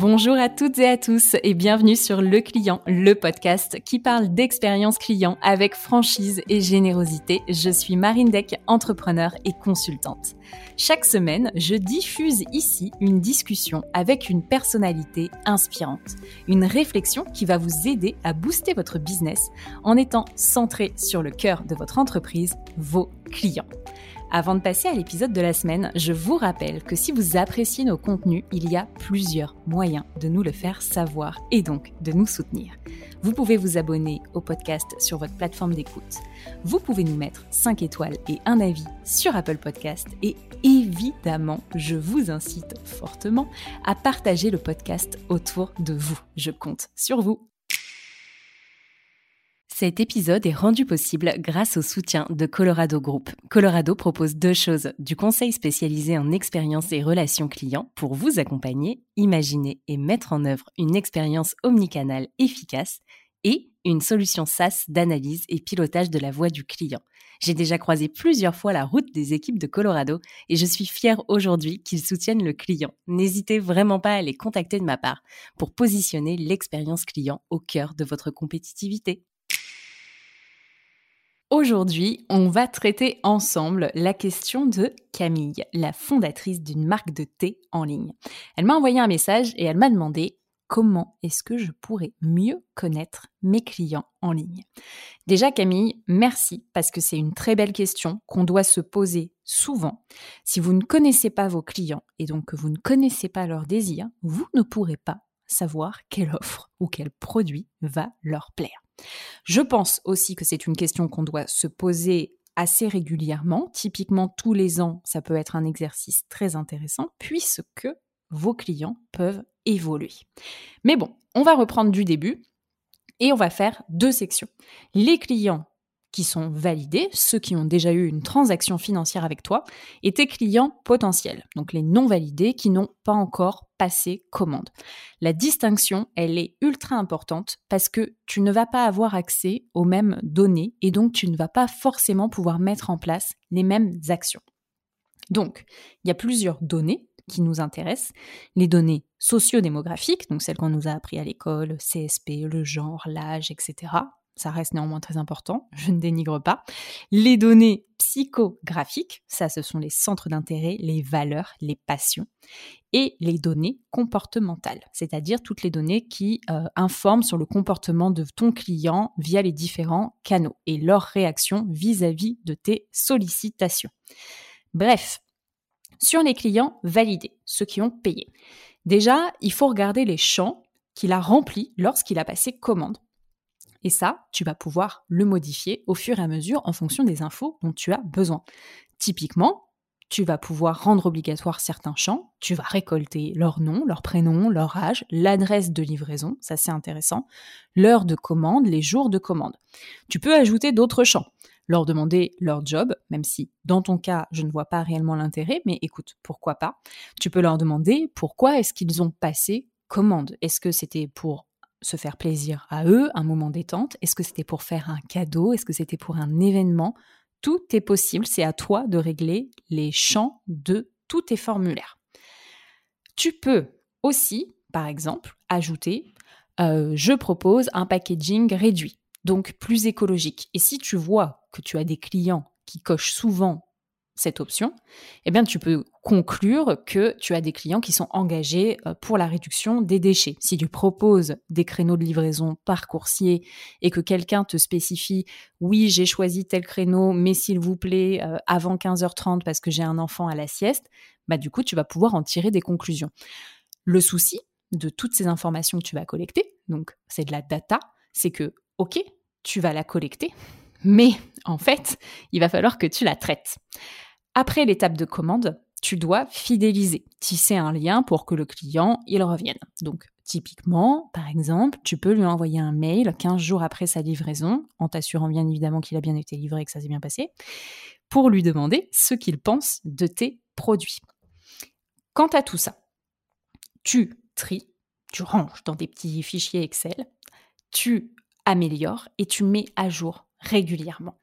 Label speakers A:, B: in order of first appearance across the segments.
A: Bonjour à toutes et à tous et bienvenue sur Le Client, le podcast qui parle d'expérience client avec franchise et générosité. Je suis Marine Deck, entrepreneur et consultante. Chaque semaine, je diffuse ici une discussion avec une personnalité inspirante, une réflexion qui va vous aider à booster votre business en étant centré sur le cœur de votre entreprise, vos clients. Avant de passer à l'épisode de la semaine, je vous rappelle que si vous appréciez nos contenus, il y a plusieurs moyens de nous le faire savoir et donc de nous soutenir. Vous pouvez vous abonner au podcast sur votre plateforme d'écoute. Vous pouvez nous mettre 5 étoiles et un avis sur Apple Podcast et évidemment, je vous incite fortement à partager le podcast autour de vous. Je compte sur vous. Cet épisode est rendu possible grâce au soutien de Colorado Group. Colorado propose deux choses, du conseil spécialisé en expérience et relations clients pour vous accompagner, imaginer et mettre en œuvre une expérience omnicanale efficace et une solution SaaS d'analyse et pilotage de la voix du client. J'ai déjà croisé plusieurs fois la route des équipes de Colorado et je suis fière aujourd'hui qu'ils soutiennent le client. N'hésitez vraiment pas à les contacter de ma part pour positionner l'expérience client au cœur de votre compétitivité. Aujourd'hui, on va traiter ensemble la question de Camille, la fondatrice d'une marque de thé en ligne. Elle m'a envoyé un message et elle m'a demandé comment est-ce que je pourrais mieux connaître mes clients en ligne. Déjà Camille, merci parce que c'est une très belle question qu'on doit se poser souvent. Si vous ne connaissez pas vos clients et donc que vous ne connaissez pas leurs désirs, vous ne pourrez pas savoir quelle offre ou quel produit va leur plaire. Je pense aussi que c'est une question qu'on doit se poser assez régulièrement. Typiquement, tous les ans, ça peut être un exercice très intéressant puisque vos clients peuvent évoluer. Mais bon, on va reprendre du début et on va faire deux sections. Les clients qui sont validés, ceux qui ont déjà eu une transaction financière avec toi, et tes clients potentiels, donc les non validés qui n'ont pas encore passé commande. La distinction, elle est ultra importante parce que tu ne vas pas avoir accès aux mêmes données et donc tu ne vas pas forcément pouvoir mettre en place les mêmes actions. Donc, il y a plusieurs données qui nous intéressent, les données sociodémographiques, donc celles qu'on nous a appris à l'école, CSP, le genre, l'âge, etc ça reste néanmoins très important, je ne dénigre pas. Les données psychographiques, ça ce sont les centres d'intérêt, les valeurs, les passions. Et les données comportementales, c'est-à-dire toutes les données qui euh, informent sur le comportement de ton client via les différents canaux et leur réaction vis-à-vis -vis de tes sollicitations. Bref, sur les clients validés, ceux qui ont payé. Déjà, il faut regarder les champs qu'il a remplis lorsqu'il a passé commande. Et ça, tu vas pouvoir le modifier au fur et à mesure en fonction des infos dont tu as besoin. Typiquement, tu vas pouvoir rendre obligatoire certains champs, tu vas récolter leur nom, leur prénom, leur âge, l'adresse de livraison, ça c'est intéressant, l'heure de commande, les jours de commande. Tu peux ajouter d'autres champs, leur demander leur job, même si dans ton cas je ne vois pas réellement l'intérêt, mais écoute, pourquoi pas. Tu peux leur demander pourquoi est-ce qu'ils ont passé commande. Est-ce que c'était pour se faire plaisir à eux, un moment détente? Est-ce que c'était pour faire un cadeau? Est-ce que c'était pour un événement? Tout est possible, c'est à toi de régler les champs de tous tes formulaires. Tu peux aussi, par exemple, ajouter euh, je propose un packaging réduit, donc plus écologique. Et si tu vois que tu as des clients qui cochent souvent cette option, eh bien, tu peux conclure que tu as des clients qui sont engagés euh, pour la réduction des déchets. Si tu proposes des créneaux de livraison par coursier et que quelqu'un te spécifie oui, j'ai choisi tel créneau, mais s'il vous plaît, euh, avant 15h30 parce que j'ai un enfant à la sieste, bah, du coup, tu vas pouvoir en tirer des conclusions. Le souci de toutes ces informations que tu vas collecter, donc c'est de la data, c'est que, OK, tu vas la collecter, mais en fait, il va falloir que tu la traites. Après l'étape de commande, tu dois fidéliser, tisser un lien pour que le client, il revienne. Donc, typiquement, par exemple, tu peux lui envoyer un mail 15 jours après sa livraison, en t'assurant bien évidemment qu'il a bien été livré et que ça s'est bien passé, pour lui demander ce qu'il pense de tes produits. Quant à tout ça, tu tries, tu ranges dans des petits fichiers Excel, tu améliores et tu mets à jour régulièrement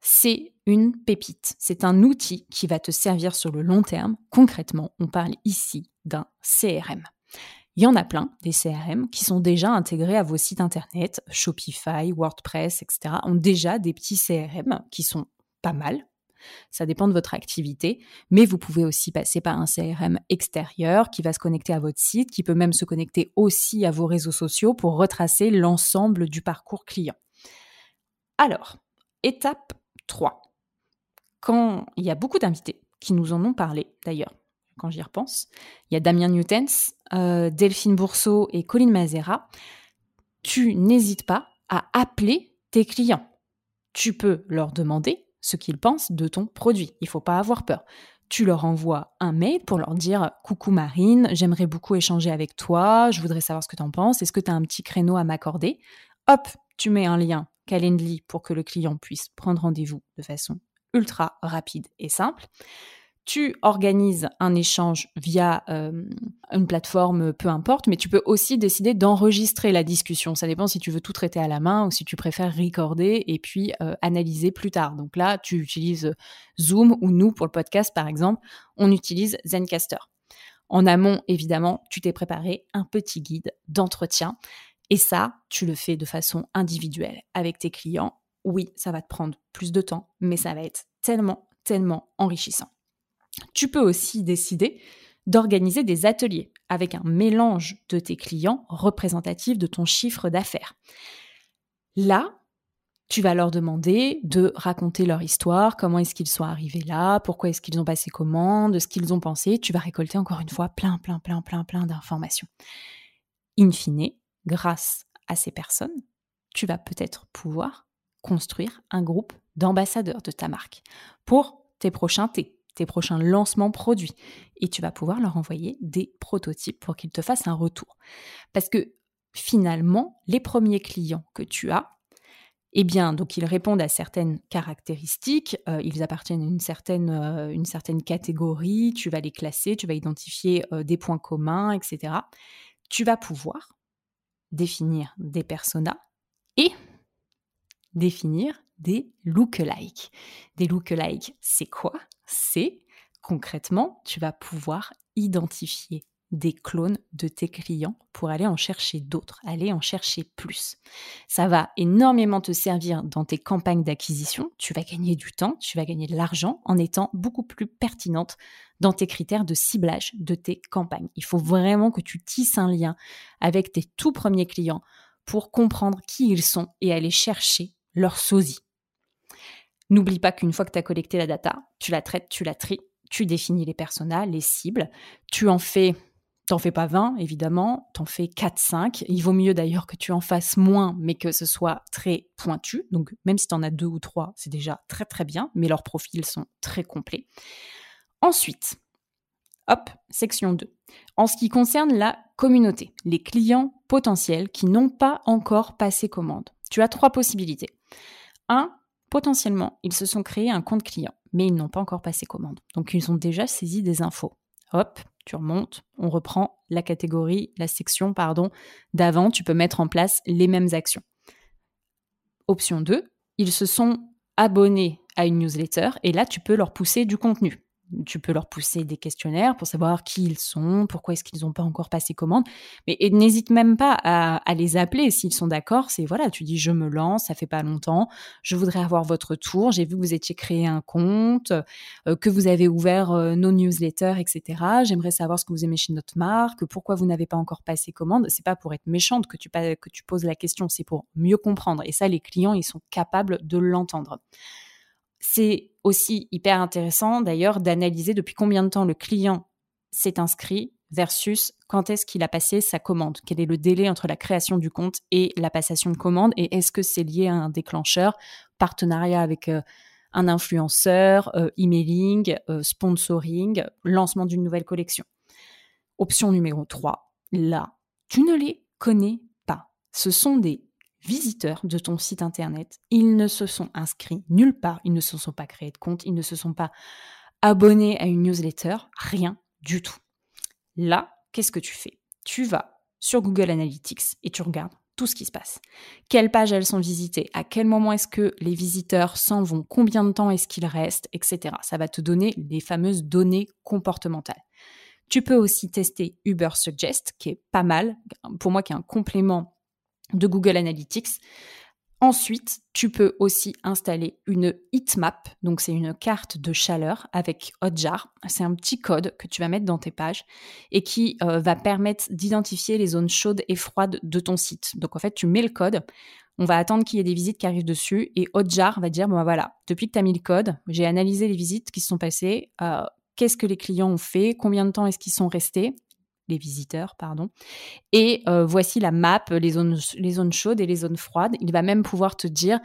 A: c'est une pépite. C'est un outil qui va te servir sur le long terme. Concrètement, on parle ici d'un CRM. Il y en a plein, des CRM, qui sont déjà intégrés à vos sites internet. Shopify, WordPress, etc. ont déjà des petits CRM qui sont pas mal. Ça dépend de votre activité, mais vous pouvez aussi passer par un CRM extérieur qui va se connecter à votre site, qui peut même se connecter aussi à vos réseaux sociaux pour retracer l'ensemble du parcours client. Alors, étape 3. Quand il y a beaucoup d'invités qui nous en ont parlé d'ailleurs, quand j'y repense, il y a Damien Newtens, euh, Delphine Bourseau et Colline Mazera, tu n'hésites pas à appeler tes clients. Tu peux leur demander ce qu'ils pensent de ton produit. Il ne faut pas avoir peur. Tu leur envoies un mail pour leur dire Coucou Marine, j'aimerais beaucoup échanger avec toi, je voudrais savoir ce que tu en penses, est-ce que tu as un petit créneau à m'accorder? Hop, tu mets un lien Calendly pour que le client puisse prendre rendez-vous de façon ultra rapide et simple tu organises un échange via euh, une plateforme, peu importe, mais tu peux aussi décider d'enregistrer la discussion. Ça dépend si tu veux tout traiter à la main ou si tu préfères recorder et puis euh, analyser plus tard. Donc là, tu utilises Zoom ou nous, pour le podcast par exemple, on utilise Zencaster. En amont, évidemment, tu t'es préparé un petit guide d'entretien. Et ça, tu le fais de façon individuelle avec tes clients. Oui, ça va te prendre plus de temps, mais ça va être tellement, tellement enrichissant. Tu peux aussi décider d'organiser des ateliers avec un mélange de tes clients représentatifs de ton chiffre d'affaires. Là, tu vas leur demander de raconter leur histoire, comment est-ce qu'ils sont arrivés là, pourquoi est-ce qu'ils ont passé commande, ce qu'ils ont pensé. Tu vas récolter encore une fois plein, plein, plein, plein, plein d'informations. In fine, grâce à ces personnes, tu vas peut-être pouvoir construire un groupe d'ambassadeurs de ta marque pour tes prochains thés, tes prochains lancements produits. Et tu vas pouvoir leur envoyer des prototypes pour qu'ils te fassent un retour. Parce que finalement, les premiers clients que tu as, eh bien, donc ils répondent à certaines caractéristiques, euh, ils appartiennent à une certaine, euh, une certaine catégorie, tu vas les classer, tu vas identifier euh, des points communs, etc. Tu vas pouvoir définir des personas et définir des lookalikes. Des lookalikes, c'est quoi? C'est concrètement, tu vas pouvoir identifier des clones de tes clients pour aller en chercher d'autres, aller en chercher plus. Ça va énormément te servir dans tes campagnes d'acquisition, tu vas gagner du temps, tu vas gagner de l'argent en étant beaucoup plus pertinente dans tes critères de ciblage de tes campagnes. Il faut vraiment que tu tisses un lien avec tes tout premiers clients pour comprendre qui ils sont et aller chercher leur sosie. N'oublie pas qu'une fois que tu as collecté la data, tu la traites, tu la tries, tu définis les personas, les cibles, tu en fais T'en fais pas 20, évidemment, t'en fais 4, 5. Il vaut mieux d'ailleurs que tu en fasses moins, mais que ce soit très pointu. Donc, même si tu en as deux ou trois, c'est déjà très très bien, mais leurs profils sont très complets. Ensuite, hop, section 2. En ce qui concerne la communauté, les clients potentiels qui n'ont pas encore passé commande, tu as trois possibilités. 1. Potentiellement, ils se sont créés un compte client, mais ils n'ont pas encore passé commande. Donc, ils ont déjà saisi des infos. Hop, tu remontes, on reprend la catégorie, la section, pardon, d'avant, tu peux mettre en place les mêmes actions. Option 2, ils se sont abonnés à une newsletter et là, tu peux leur pousser du contenu tu peux leur pousser des questionnaires pour savoir qui ils sont, pourquoi est-ce qu'ils n'ont pas encore passé commande. Mais n'hésite même pas à, les appeler s'ils sont d'accord. C'est voilà, tu dis je me lance, ça fait pas longtemps, je voudrais avoir votre tour. J'ai vu que vous étiez créé un compte, euh, que vous avez ouvert euh, nos newsletters, etc. J'aimerais savoir ce que vous aimez chez notre marque, pourquoi vous n'avez pas encore passé commande. C'est pas pour être méchante que tu que tu poses la question, c'est pour mieux comprendre. Et ça, les clients, ils sont capables de l'entendre. C'est aussi hyper intéressant d'ailleurs d'analyser depuis combien de temps le client s'est inscrit versus quand est-ce qu'il a passé sa commande. Quel est le délai entre la création du compte et la passation de commande et est-ce que c'est lié à un déclencheur, partenariat avec euh, un influenceur, euh, emailing, euh, sponsoring, lancement d'une nouvelle collection? Option numéro 3, là, tu ne les connais pas. Ce sont des visiteurs de ton site internet. Ils ne se sont inscrits nulle part, ils ne se sont pas créés de compte, ils ne se sont pas abonnés à une newsletter, rien du tout. Là, qu'est-ce que tu fais? Tu vas sur Google Analytics et tu regardes tout ce qui se passe. Quelles pages elles sont visitées? À quel moment est-ce que les visiteurs s'en vont? Combien de temps est-ce qu'ils restent? Etc. Ça va te donner les fameuses données comportementales. Tu peux aussi tester Uber Suggest, qui est pas mal, pour moi qui est un complément de Google Analytics. Ensuite, tu peux aussi installer une heatmap, donc c'est une carte de chaleur avec Hotjar. C'est un petit code que tu vas mettre dans tes pages et qui euh, va permettre d'identifier les zones chaudes et froides de ton site. Donc en fait, tu mets le code, on va attendre qu'il y ait des visites qui arrivent dessus et Hotjar va dire bon voilà, depuis que tu as mis le code, j'ai analysé les visites qui se sont passées, euh, qu'est-ce que les clients ont fait, combien de temps est-ce qu'ils sont restés les visiteurs, pardon. Et euh, voici la map, les zones, chaudes et les zones froides. Il va même pouvoir te dire,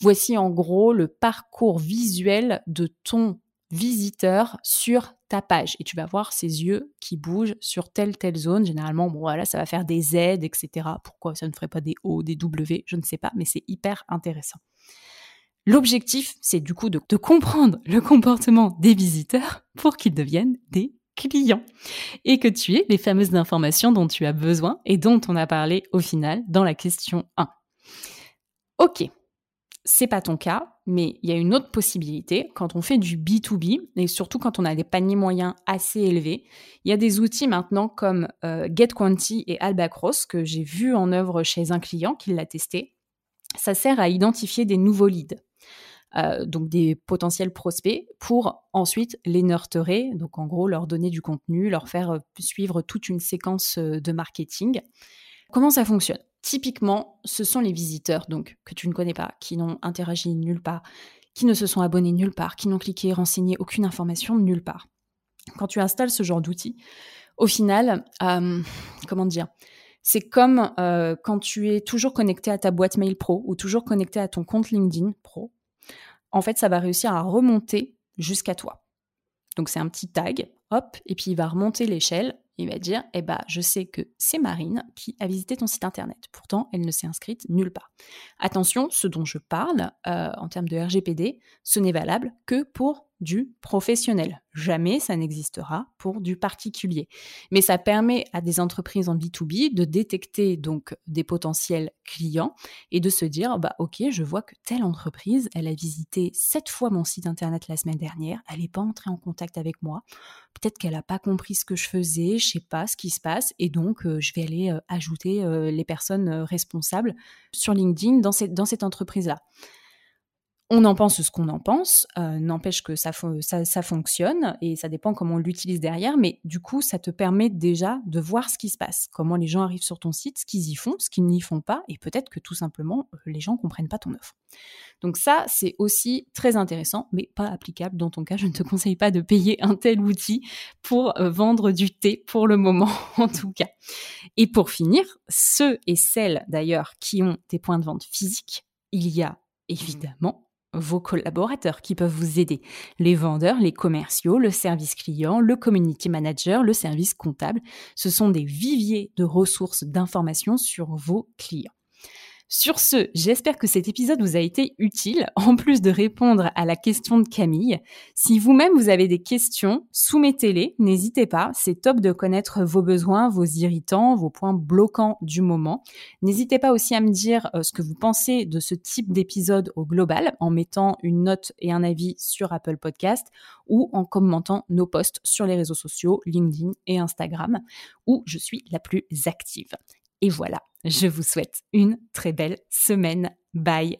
A: voici en gros le parcours visuel de ton visiteur sur ta page. Et tu vas voir ses yeux qui bougent sur telle, telle zone. Généralement, bon, voilà, ça va faire des Z, etc. Pourquoi ça ne ferait pas des O, des W Je ne sais pas, mais c'est hyper intéressant. L'objectif, c'est du coup de comprendre le comportement des visiteurs pour qu'ils deviennent des client et que tu aies les fameuses informations dont tu as besoin et dont on a parlé au final dans la question 1. Ok, c'est pas ton cas, mais il y a une autre possibilité. Quand on fait du B2B, et surtout quand on a des paniers moyens assez élevés, il y a des outils maintenant comme euh, GetQuanti et Albacross que j'ai vu en œuvre chez un client qui l'a testé. Ça sert à identifier des nouveaux leads. Euh, donc des potentiels prospects, pour ensuite les nurturer, donc en gros leur donner du contenu, leur faire euh, suivre toute une séquence euh, de marketing. Comment ça fonctionne? Typiquement, ce sont les visiteurs donc que tu ne connais pas, qui n'ont interagi nulle part, qui ne se sont abonnés nulle part, qui n'ont cliqué, renseigné aucune information nulle part. Quand tu installes ce genre d'outil, au final, comment dire? C'est comme quand tu es toujours connecté à ta boîte mail pro ou toujours connecté à ton compte LinkedIn pro en fait, ça va réussir à remonter jusqu'à toi. Donc c'est un petit tag, hop, et puis il va remonter l'échelle. Il va dire, eh ben, je sais que c'est Marine qui a visité ton site internet. Pourtant, elle ne s'est inscrite nulle part. Attention, ce dont je parle euh, en termes de RGPD, ce n'est valable que pour du professionnel. Jamais ça n'existera pour du particulier. Mais ça permet à des entreprises en B2B de détecter donc des potentiels clients et de se dire bah OK, je vois que telle entreprise, elle a visité sept fois mon site internet la semaine dernière, elle n'est pas entrée en contact avec moi. Peut-être qu'elle n'a pas compris ce que je faisais, je sais pas ce qui se passe et donc euh, je vais aller euh, ajouter euh, les personnes responsables sur LinkedIn dans cette, dans cette entreprise-là. On en pense ce qu'on en pense, euh, n'empêche que ça, ça, fonctionne et ça dépend comment on l'utilise derrière, mais du coup, ça te permet déjà de voir ce qui se passe, comment les gens arrivent sur ton site, ce qu'ils y font, ce qu'ils n'y font pas, et peut-être que tout simplement, euh, les gens ne comprennent pas ton offre. Donc ça, c'est aussi très intéressant, mais pas applicable dans ton cas. Je ne te conseille pas de payer un tel outil pour euh, vendre du thé pour le moment, en tout cas. Et pour finir, ceux et celles d'ailleurs qui ont des points de vente physiques, il y a évidemment vos collaborateurs qui peuvent vous aider. Les vendeurs, les commerciaux, le service client, le community manager, le service comptable. Ce sont des viviers de ressources d'informations sur vos clients. Sur ce, j'espère que cet épisode vous a été utile, en plus de répondre à la question de Camille. Si vous-même vous avez des questions, soumettez-les, n'hésitez pas, c'est top de connaître vos besoins, vos irritants, vos points bloquants du moment. N'hésitez pas aussi à me dire euh, ce que vous pensez de ce type d'épisode au global en mettant une note et un avis sur Apple Podcast ou en commentant nos posts sur les réseaux sociaux, LinkedIn et Instagram, où je suis la plus active. Et voilà, je vous souhaite une très belle semaine. Bye